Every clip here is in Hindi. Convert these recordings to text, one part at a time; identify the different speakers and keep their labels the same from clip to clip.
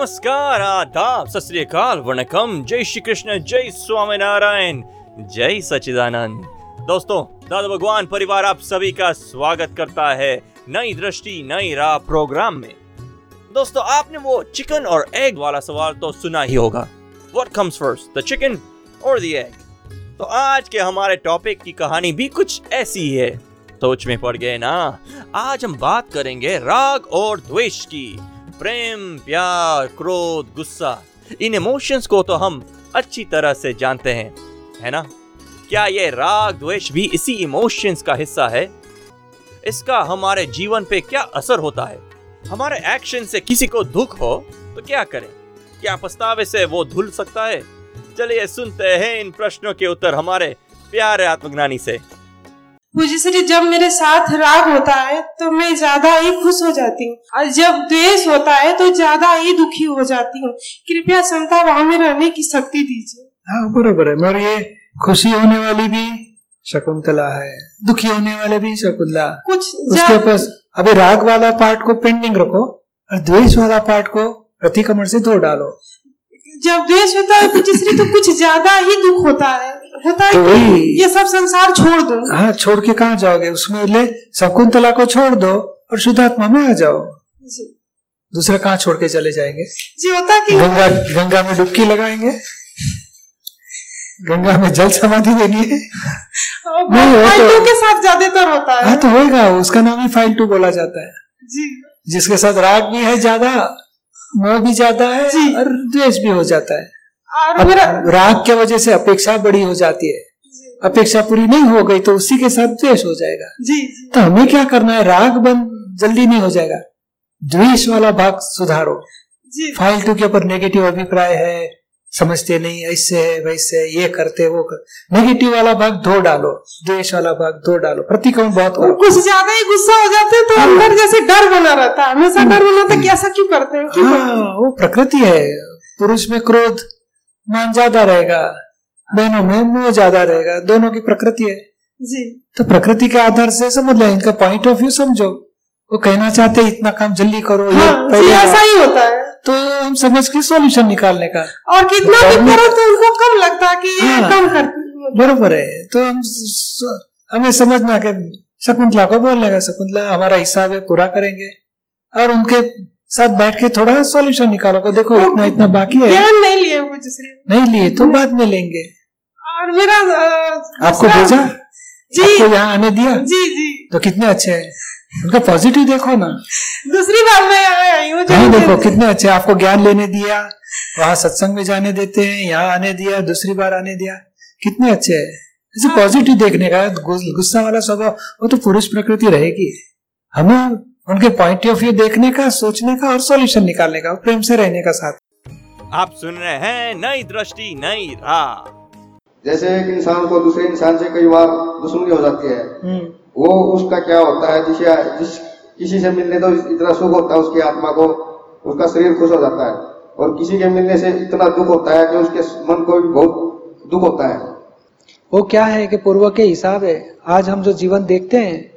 Speaker 1: नमस्कार, आदाब, सत वणकम। जय श्री कृष्ण, जय स्वामीनारायण, जय सचिदानंद दोस्तों, दादा भगवान, परिवार आप सभी का स्वागत करता है नई दृष्टि, नई राह प्रोग्राम में। दोस्तों, आपने वो चिकन और एग वाला सवाल तो सुना ही होगा। What comes first the chicken और द एग तो आज के हमारे टॉपिक की कहानी भी कुछ ऐसी है। सोच में पड़ गए ना? आज हम बात करेंगे राग और द्वेष की। प्रेम, प्यार, क्रोध, गुस्सा, इन इमोशंस को तो हम अच्छी तरह से जानते हैं, है ना? क्या ये राग, द्वेष भी इसी इमोशंस का हिस्सा है? इसका हमारे जीवन पे क्या असर होता है? हमारे एक्शन से किसी को दुख हो तो क्या करें? क्या पछतावे से वो धुल सकता है? चलिए सुनते हैं इन प्रश्नों के उत्तर हमारे प्यारे आत्मज्ञानी से।
Speaker 2: पूज्यश्री जब मेरे साथ राग होता है तो मैं ज़्यादा ही खुश हो जाती हूँ। और जब द्वेष होता है तो ज़्यादा ही दुखी हो जाती हूँ। कृपया समता भाव में रहने की शक्ति दीजिए।
Speaker 3: हाँ बरोबर है। मगर ये खुशी होने वाली भी शकुंतला है। दुखी होने वाले भी शकुंतला।
Speaker 2: कुछ
Speaker 3: उसके पास अभी राग वाला पार्ट को पेंडिंग रखो और द्वेष वाला पार्ट को प्रतिक्रमण से धो डालो।
Speaker 2: जब द्वेष होता है पूज्यश्री तो कुछ ज़्यादा ही दुख होता है। होता है
Speaker 3: तो वही-
Speaker 2: ये सब संसार छोड़ दो।
Speaker 3: हाँ छोड़ के कहाँ जाओगे? उसमें ले शकुंतला को छोड़ दो और शुद्धात्मा में आ जाओ। दूसरा कहाँ छोड़ के चले जाएँगे?
Speaker 2: जी होता है कि
Speaker 3: गंगा गंगा में डुबकी लगाएँगे? गंगा में जल समाधि देनी है? नहीं, वो तो-
Speaker 2: के साथ ज़्यादातर होता है।
Speaker 3: हाँ तो होएगा उसका नाम ही फ़ाइल टू बोला जाता है।
Speaker 2: जी।
Speaker 3: जिसके साथ राग भी है ज़्यादा मोह भी ज़्यादा है। और द्वेष भी हो जाता है।
Speaker 2: और मेरा
Speaker 3: राग के वजह से अपेक्षा बड़ी हो जाती है। अपेक्षा पूरी नहीं हो गई तो उसी के साथ द्वेष हो जाएगा।
Speaker 2: जी
Speaker 3: तो हमें क्या करना है? राग बंद जल्दी नहीं हो जाएगा। द्वेष वाला भाग सुधारो।
Speaker 2: जी।
Speaker 3: टू के ऊपर नेगेटिव अभिप्राय है। समझते नहीं ऐसे है वैसे है, ये करते वो कर। नेगेटिव वाला भाग धो डालो द्वेष वाला भाग धो डालो प्रतिक्रमण बहुत
Speaker 2: कुछ ज़्यादा ही गुस्सा हो जाते हैं तो अंदर जैसे डर बना रहता है हमेशा डर बना रहता है कि ऐसा क्यों करते हैं क्यों करते
Speaker 3: हाँ? वो प्रकृति है पुरुष में क्रोध मान ज़्यादा रहेगा बहनों में मोह ज़्यादा रहेगा दोनों की प्रकृति है।
Speaker 2: जी।
Speaker 3: तो प्रकृति के आधार से समझ लो इनका पॉइंट ऑफ़ व्यू समझो। वो कहना चाहते इतना काम जल्दी करो
Speaker 2: हाँ ऐसा ही होता है।
Speaker 3: तो हम समझ के सॉल्यूशन निकालने का।
Speaker 2: और कितना भी करो तो उनको कम लगता है कि ये
Speaker 3: हाँ।
Speaker 2: कम करती है
Speaker 3: बरोबर है। तो हम हमें समझना के शकुंतला को बोलने का शकुंतला हमारा हिसाब है पूरा करेंगे। और उनके साथ बैठ के थोड़ा सॉल्यूशन निकालो को देखो इतना इतना बाकी है।
Speaker 2: ज्ञान नहीं लिए दूसरे
Speaker 3: नहीं लिए तो बाद में लेंगे।
Speaker 2: और मेरा
Speaker 3: आपको भेजा?
Speaker 2: जी।
Speaker 3: आपको यहाँ आने दिया?
Speaker 2: जी जी।
Speaker 3: तो कितने अच्छे हैं। उनका पॉजिटिव देखो ना।
Speaker 2: दूसरी बार मैं आई हूँ
Speaker 3: हाँ देखो कितने अच्छे आपको ज्ञान लेने दिया वहाँ सत्संग में जाने देते हैं यहाँ आने दिया दूसरी बार आने दिया। कितने अच्छे है। ऐसे
Speaker 2: हाँ।
Speaker 3: पॉजिटिव देखने का गुस्सा वाला स्वभाव वो तो पुरुष प्रकृति रहेगी। हमें उनके पॉइंट ऑफ़ व्यू देखने का सोचने का और सॉल्यूशन निकालने का और प्रेम से रहने का साथ।
Speaker 1: आप सुन रहे हैं नई दृष्टि नई राह।
Speaker 4: जैसे एक इंसान को दूसरे इंसान से कई बार दुश्मनी हो जाती है। वो उसका क्या होता है, जिसे, जिस किसी से मिलने तो इतना सुख होता है, उसकी आत्मा को, उसका शरीर खुश हो जाता है। और किसी के मिलने से इतना दुख होता है कि उसके मन को भी बहुत दुख होता है।
Speaker 3: वो क्या है कि पूर्व के हिसाब है। आज हम जो जीवन देखते हैं,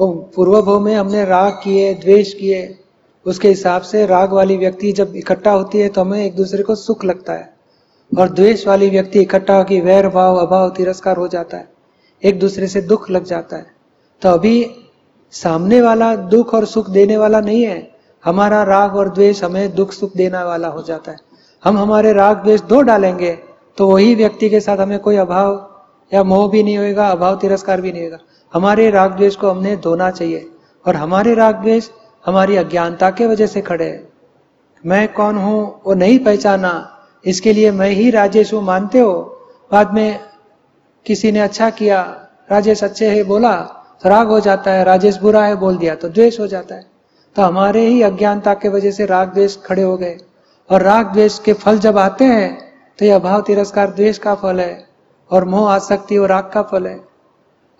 Speaker 3: वो पूर्व भव में हमने राग किए, द्वेष किए, उसके हिसाब से राग वाली व्यक्ति जब इकट्ठा होती है तो हमें एक दूसरे को सुख लगता है। और द्वेष वाली व्यक्ति इकट्ठा होकर वैर, भाव, अभाव, तिरस्कार हो जाता है। एक दूसरे से दुख लग जाता है। तो अभी सामने वाला दुख और सुख देने वाला नहीं है। हमारा राग और द्वेष हमें दुख सुख देने वाला हो जाता है। हम हमारे राग द्वेष धो डालेंगे तो वही व्यक्ति के साथ हमें कोई अभाव या मोह भी नहीं होगा अभाव तिरस्कार भी नहीं होगा हमारे राग द्वेष को हमने धोना चाहिए, और हमारे राग द्वेष हमारी अज्ञानता के वजह से खड़े हैं। मैं कौन हूँ, वो नहीं पहचाना। इसके लिए मैं ही राजेश हूँ, मानते हो? बाद में किसी ने अच्छा किया, राजेश अच्छे है, बोला राग हो जाता है, राजेश बुरा है बोल दिया तो द्वेष हो जाता है। तो हमारे ही अज्ञानता के वजह से राग द्वेष खड़े हो गए। और राग द्वेष के फल जब आते हैं तो यह अभाव तिरस्कार द्वेष का फल है, और मोह, आसक्ति और राग का फल है।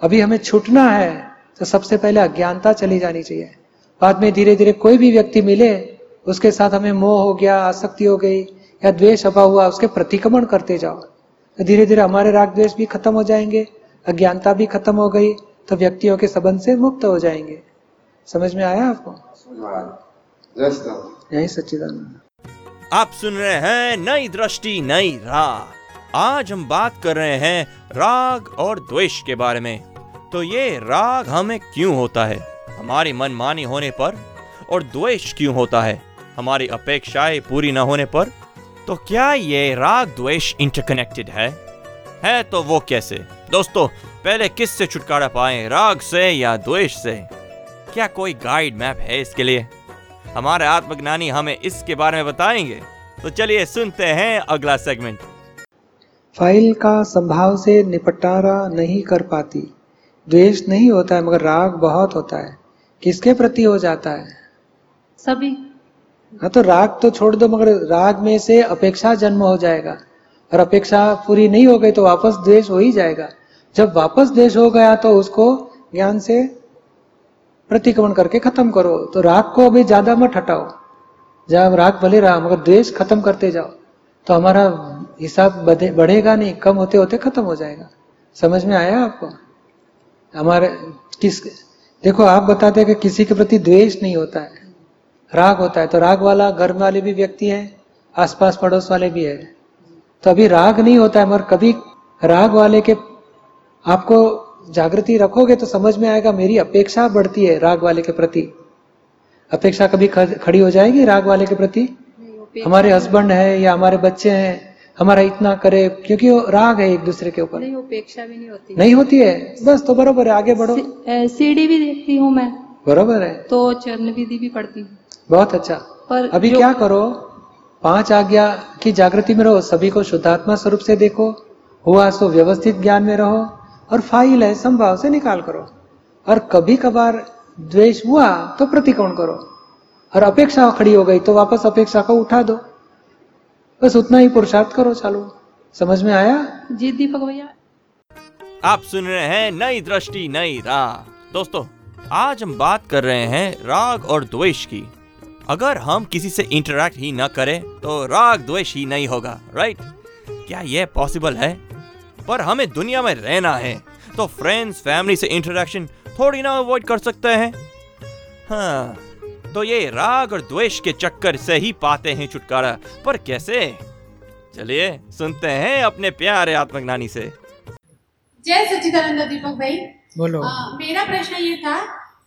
Speaker 3: अभी हमें छूटना है तो सबसे पहले अज्ञानता चली जानी चाहिए। बाद में धीरे धीरे कोई भी व्यक्ति मिले, उसके साथ हमें मोह हो गया, आसक्ति हो गई, या द्वेष अभाव हुआ, उसके प्रतिक्रमण करते जाओ। तो धीरे धीरे हमारे राग द्वेष भी खत्म हो जाएँगे, अज्ञानता भी खत्म हो गई तो व्यक्तियों के संबंध से मुक्त हो जाएँगे। समझ में आया आपको? यही सच्चिदानंद
Speaker 1: आप सुन रहे हैं नई दृष्टि, नई राह। आज हम बात कर रहे हैं राग और द्वेष के बारे में। तो ये राग हमें क्यों होता है? हमारी मनमानी होने पर और द्वेष क्यों होता है? हमारी अपेक्षाएँ पूरी न होने पर? तो क्या ये राग द्वेष इंटरकनेक्टेड है? है तो वो कैसे? दोस्तों पहले किस से छुटकारा पाए राग से या द्वेष से? क्या कोई गाइड मैप है इसके लिए? हमारे आत्मज्ञानी हमें इसके बारे में बताएँगे? तो चलिए सुनते हैं अगला सेगमेंट
Speaker 3: फ़ाइल का संभाव से निपटारा नहीं कर पाती। द्वेष नहीं होता है मगर राग बहुत होता है। किसके प्रति हो जाता है?
Speaker 5: सभी।
Speaker 3: हाँ तो राग तो छोड़ दो मगर राग में से अपेक्षा जन्म हो जाएगा। और अपेक्षा पूरी नहीं हो गई तो वापस द्वेष हो ही जाएगा। जब वापस द्वेष हो गया तो उसको ज्ञान से प्रतिक्रमण करके खत्म करो। तो राग को अभी ज़्यादा मत हटाओ। जब राग भले रहा, मगर द्वेष खत्म करते जाओ तो हमारा हिसाब बढ़ेगा नहीं, कम होते होते खत्म हो जाएगा। समझ में आया आपको? हमारे किस देखो, आप बताते हैं कि किसी के प्रति द्वेष नहीं होता है। राग होता है। तो राग वाला घर वाले भी व्यक्ति है, आसपास पड़ोस वाले भी है। तो अभी राग नहीं होता है, मगर कभी राग वाले के आपको जागृति रखोगे तो समझ में आएगा मेरी अपेक्षा बढ़ती है राग वाले के प्रति। अपेक्षा कभी खड़ी हो जाएगी राग वाले के प्रति? हमारे हस्बैंड है या हमारे बच्चे हैं हमारा इतना करे क्योंकि वो राग है एक दूसरे के ऊपर।
Speaker 5: नहीं उपेक्षा भी नहीं होती।
Speaker 3: नहीं होती है। बस तो बरोबर है आगे बढ़ो।
Speaker 5: सीढ़ी भी देखती हूँ मैं।
Speaker 3: बरोबर है।
Speaker 5: तो चरण विधि भी पढ़ती हूँ।
Speaker 3: बहुत अच्छा।
Speaker 5: पर
Speaker 3: अभी क्या करो? पाँच आज्ञा की जागृति में रहो सभी को शुद्धात्मा स्वरूप से देखो। हुआ सो व्यवस्थित ज्ञान में रहो। और फ़ाइल है संभाव से निकाल करो। और कभी कभार द्वेष हुआ तो प्रतिकोण करो। और अपेक्षा खड़ी हो गई तो वापस अपेक्षा को उठा दो। बस उतना ही पुरुषार्थ करो चालू। समझ में आया?
Speaker 5: जी दीपक भैया।
Speaker 1: आप सुन रहे हैं नई दृष्टि नई राह। दोस्तों आज हम बात कर रहे हैं राग और द्वेष की। अगर हम किसी से इंटरेक्ट ही ना करें तो राग द्वेष ही नहीं होगा राइट क्या यह पॉसिबल है? पर हमें दुनिया में रहना है। तो फ्रेंड्स फैमिली से इंटरेक्शन थोड़ी ना अवॉइड कर सकते हैं। हाँ तो ये राग और द्वेष के चक्कर से ही पाते हैं छुटकारा। पर कैसे? चलिए सुनते हैं अपने प्यारे आत्मज्ञानी से।
Speaker 6: जय सच्चिदानंद दीपक भाई।
Speaker 3: बोलो।
Speaker 6: अ, मेरा प्रश्न ये था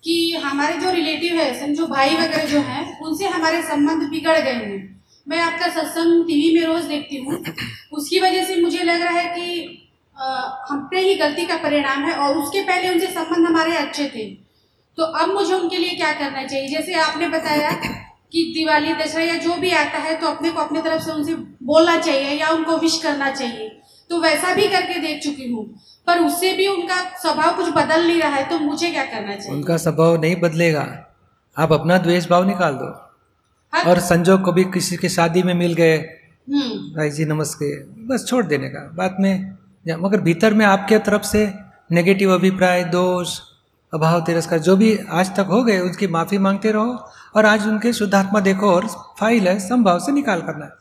Speaker 6: कि हमारे जो रिलेटिव है समझो भाई वगैरह जो हैं उनसे हमारे संबंध बिगड़ गए हैं। मैं आपका सत्संग टीवी में रोज देखती हूँ। उसकी वजह से मुझे लग रहा है कि हम पे ही गलती का परिणाम है और उसके पहले उनसे संबंध हमारे अच्छे थे। तो अब मुझे उनके लिए क्या करना चाहिए? जैसे आपने बताया कि दिवाली दशहरा या जो भी आता है तो अपने को अपने तरफ़ से उनसे बोलना चाहिए या उनको विश करना चाहिए। तो वैसा भी करके देख चुकी हूँ। पर उससे भी उनका स्वभाव कुछ बदल नहीं रहा है तो मुझे क्या करना चाहिए?
Speaker 3: उनका स्वभाव नहीं बदलेगा। आप अपना द्वेष भाव निकाल दो।
Speaker 6: हाँ,
Speaker 3: और संजोग को भी किसी की शादी में मिल गए।
Speaker 6: हम्म।
Speaker 3: भाई जी नमस्ते। बस छोड़ देने का। बाद में या- मगर भीतर में आपके तरफ़ से नेगेटिव अभिप्राय दोष अभाव तिरस्कार जो भी आज तक हो गए उसकी माफ़ी मांगते रहो और आज उनके शुद्धात्मा देखो और फ़ाइल है संभाव से निकाल करना है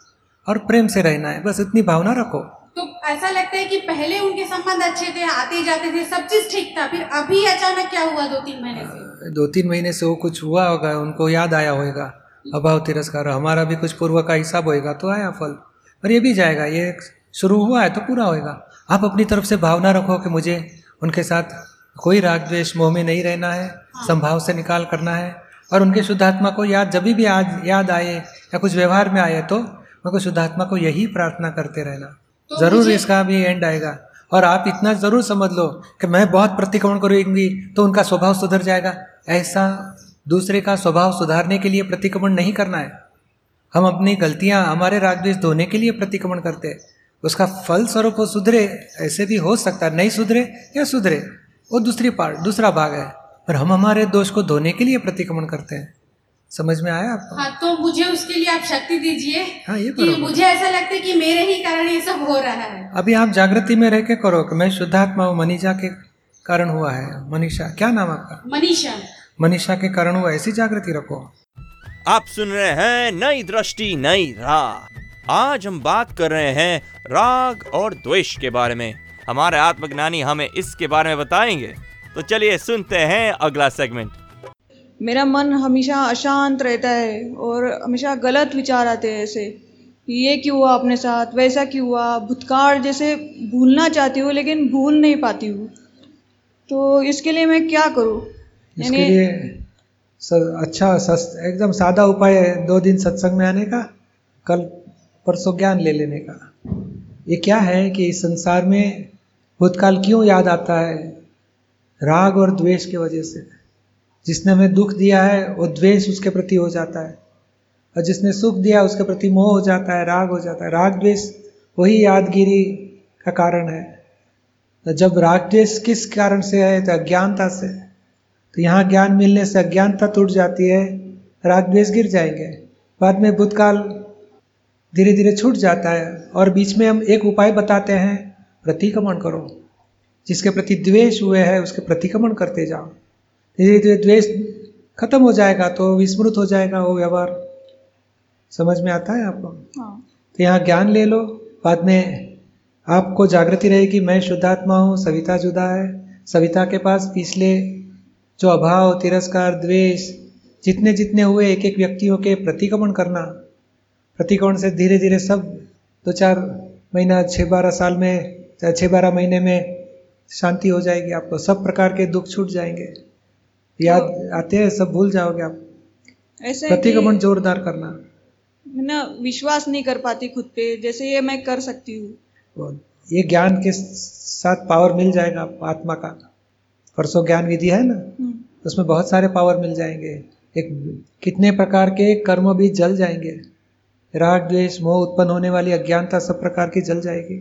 Speaker 3: और प्रेम से रहना है बस इतनी भावना रखो।
Speaker 6: तो ऐसा लगता है कि पहले उनके संबंध अच्छे थे आते जाते थे सब चीज़ ठीक था फिर अभी अचानक क्या हुआ दो तीन महीने से?
Speaker 3: दो तीन महीने से वो कुछ हुआ होगा उनको याद आया होगा अभाव तिरस्कार हमारा भी कुछ पूर्व का हिसाब होएगा तो आया फल और ये भी जाएगा ये शुरू हुआ है तो पूरा होएगा। आप अपनी तरफ़ से भावना रखो कि मुझे उनके साथ कोई राग द्वेष मोह में नहीं रहना है संभाव से निकाल करना है। और उनके शुद्धात्मा को याद जब भी आज याद आए या कुछ व्यवहार में आए तो उनको शुद्धात्मा को यही प्रार्थना करते रहना।
Speaker 6: तो
Speaker 3: ज़रूर इसका भी एंड आएगा। और आप इतना ज़रूर समझ लो कि मैं बहुत प्रतिक्रमण करूँगी तो उनका स्वभाव सुधर जाएगा। ऐसा दूसरे का स्वभाव सुधारने के लिए प्रतिक्रमण नहीं करना है। हम अपनी गलतियाँ हमारे राग द्वेष धोने के लिए प्रतिक्रमण करते हैं। उसका फल स्वरूप वो सुधरे ऐसे भी हो सकता है नहीं सुधरे या सुधरे वो दूसरी पार्ट दूसरा भाग है। पर हम हमारे दोष को धोने के लिए प्रतिक्रमण करते हैं। समझ में आया आपको?
Speaker 6: हाँ तो मुझे उसके लिए आप शक्ति दीजिए
Speaker 3: हाँ ये
Speaker 6: कि मुझे ऐसा लगता है कि मेरे ही कारण ये सब हो रहा है।
Speaker 3: अभी आप जागृति में रह के करो कि मैं शुद्धात्मा हूँ मनीषा के कारण हुआ है। मनीषा क्या नाम आपका?
Speaker 6: मनीषा।
Speaker 3: मनीषा के कारण हुआ ऐसी जागृति रखो।
Speaker 1: आप सुन रहे हैं नई दृष्टि नई राह। आज हम बात कर रहे हैं राग और द्वेष के बारे में। हमारे आत्मज्ञानी हमें इसके बारे में बताएँगे। तो चलिए सुनते हैं अगला सेगमेंट
Speaker 7: मेरा मन हमेशा अशांत रहता है और हमेशा गलत विचार आते हैं ऐसे ये क्यों हुआ अपने साथ वैसा क्यों हुआ? भूतकाल जैसे भूलना चाहती हूँ लेकिन भूल नहीं पाती हूँ। तो इसके लिए मैं क्या करूँ?
Speaker 3: इसके लिए स, अच्छा सस, एकदम सादा उपाय है। दो दिन सत्संग में आने का कल परसों ज्ञान ले लेने का। ये क्या है कि इस संसार में भूतकाल क्यों याद आता है? राग और द्वेष की वजह से। जिसने हमें दुख दिया है, वो द्वेष उसके प्रति हो जाता है। और जिसने सुख दिया, उसके प्रति मोह हो जाता है, राग हो जाता है। राग द्वेष वही यादगिरी का कारण है। तो जब राग द्वेष किस कारण से है? तो अज्ञानता से। तो यहाँ ज्ञान मिलने से अज्ञानता टूट जाती है, राग द्वेष गिर जाएँगे। बाद में भूतकाल धीरे धीरे छूट जाता है और बीच में हम एक उपाय बताते हैं। प्रतिक्रमण करो। जिसके प्रति द्वेष हुए है उसके प्रतिक्रमण करते जाओ। धीरे धीरे द्वेष खत्म हो जाएगा तो विस्मृत हो जाएगा वो व्यवहार। समझ में आता है आपको?
Speaker 7: हाँ।
Speaker 3: तो यहाँ ज्ञान ले लो। बाद में आपको जागृति रहेगी मैं शुद्धात्मा हूँ सविता जुदा है। सविता के पास पिछले जो अभाव तिरस्कार द्वेष जितने जितने हुए एक एक व्यक्तियों के प्रतिक्रमण करना प्रतिक्रमण से धीरे धीरे सब दो चार महीना छः बारह साल में चाहे छः बारह महीने में शांति हो जाएगी आपको। सब प्रकार के दुख छूट जाएँगे। याद आते हैं सब भूल जाओगे आप।
Speaker 7: ऐसे
Speaker 3: प्रतिक्रमण जोरदार करना।
Speaker 7: ना विश्वास नहीं कर पाती खुद पे जैसे ये मैं कर सकती हूँ।
Speaker 3: ये ज्ञान के साथ पावर मिल जाएगा आत्मा का। परसों ज्ञान विधि है ना?
Speaker 7: हम्म,
Speaker 3: उसमें बहुत सारे पावर मिल जाएँगे। एक कितने प्रकार के कर्म भी जल जाएँगे। राग द्वेष मोह उत्पन्न होने वाली अज्ञानता सब प्रकार की जल जाएगी।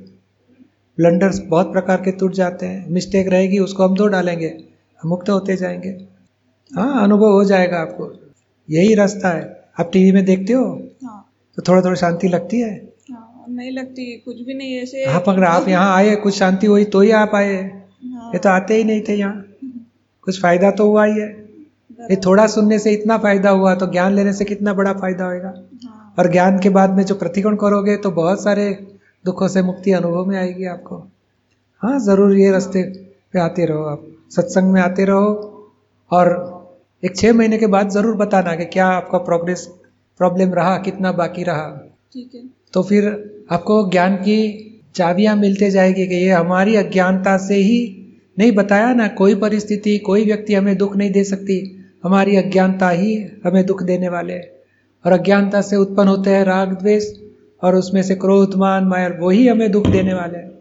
Speaker 3: ब्लंडर्स बहुत प्रकार के टूट जाते हैं। मिस्टेक रहेगी उसको हम धो डालेंगे। हम मुक्त होते जाएँगे। हाँ अनुभव हो जाएगा आपको। यही रास्ता है। आप टीवी में देखते हो?
Speaker 7: हाँ।
Speaker 3: तो थोड़ा थोड़ा शांति लगती है?
Speaker 7: हाँ नहीं लगती कुछ भी नहीं ऐसे
Speaker 3: हाँ मगर आप यहाँ आए कुछ शांति हुई तो ही आप आए। ये तो आते ही नहीं थे यहाँ। कुछ फ़ायदा तो हुआ ही है। ये थोड़ा सुनने से इतना फ़ायदा हुआ तो ज्ञान लेने से कितना बड़ा फ़ायदा होएगा?
Speaker 7: हाँ,
Speaker 3: और ज्ञान के बाद में जो प्रतिकोण करोगे तो बहुत सारे दुखों से मुक्ति अनुभव में आएगी आपको। हाँ ज़रूर ये रास्ते पे आते रहो आप। सत्संग में आते रहो और एक छः महीने के बाद ज़रूर बताना कि क्या आपका प्रोग्रेस प्रॉब्लम रहा कितना बाकी रहा।
Speaker 7: ठीक है।
Speaker 3: तो फिर आपको ज्ञान की चाबियाँ मिलते जाएगी कि ये हमारी अज्ञानता से ही नहीं बताया ना कोई परिस्थिति कोई व्यक्ति हमें दुख नहीं दे सकती। हमारी अज्ञानता ही हमें दुख देने वाले है। और अज्ञानता से उत्पन्न होते हैं राग द्वेष, और उसमें से क्रोध, मान, माया, वही हमें दुख देने वाले हैं।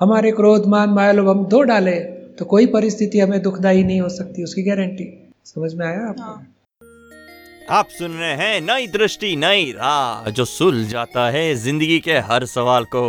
Speaker 3: हमारे क्रोध, मान, माया लोभ हम धो डाले तो कोई परिस्थिति हमें दुखदायी नहीं हो सकती, उसकी गारंटी समझ में आया आपको?
Speaker 7: हाँ।
Speaker 1: आप सुन रहे हैं नई दृष्टि, नई राह, जो सुल जाता है ज़िंदगी के हर सवाल को।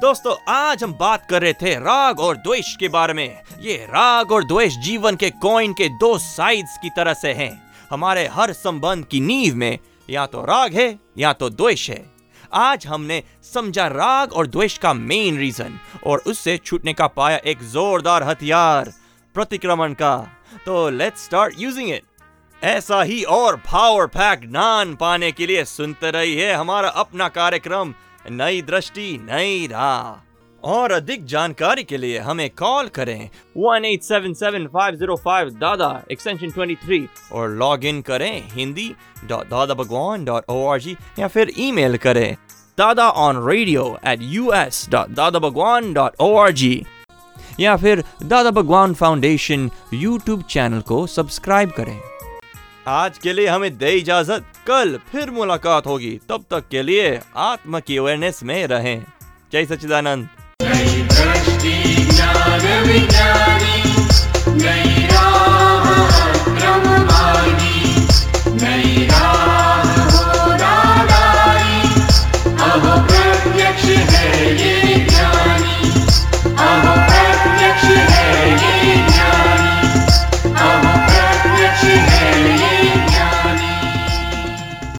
Speaker 1: दोस्तों, आज हम बात कर रहे थे राग और द्वेष के बारे में। ये राग और द्वेष जीवन के कॉइन के दो साइड्स की तरह से हैं। हमारे हर संबंध की नींव में, या तो राग है, या तो द्वेष है। आज हमने समझा राग और द्वेष का मेन रीजन और उससे छूटने का पाया एक जोरदार हथियार, प्रतिक्रमण का। तो लेट्स स्टार्ट यूजिंग इट ऐसा ही और पावर पैक ज्ञान पाने के लिए सुनते रहिए हमारा अपना कार्यक्रम, नई दृष्टि, नई राह। और अधिक जानकारी के लिए हमें कॉल करें 1877505 दादा एक्सटेंशन 23 और लॉग इन करें Hindi dot Dada Bhagwan dot O R G या फिर ईमेल करें Dada on radio at U S dot Dada Bhagwan dot O R G या फिर Dada Bhagwan foundation YouTube channel को सब्सक्राइब करें। आज के लिए हमें दे इजाज़त। कल फिर मुलाकात होगी। तब तक के लिए आत्मा की अवेयरनेस में रहें। जय सच्चिदानंद।
Speaker 8: दृष्टि ज्ञान विज्ञान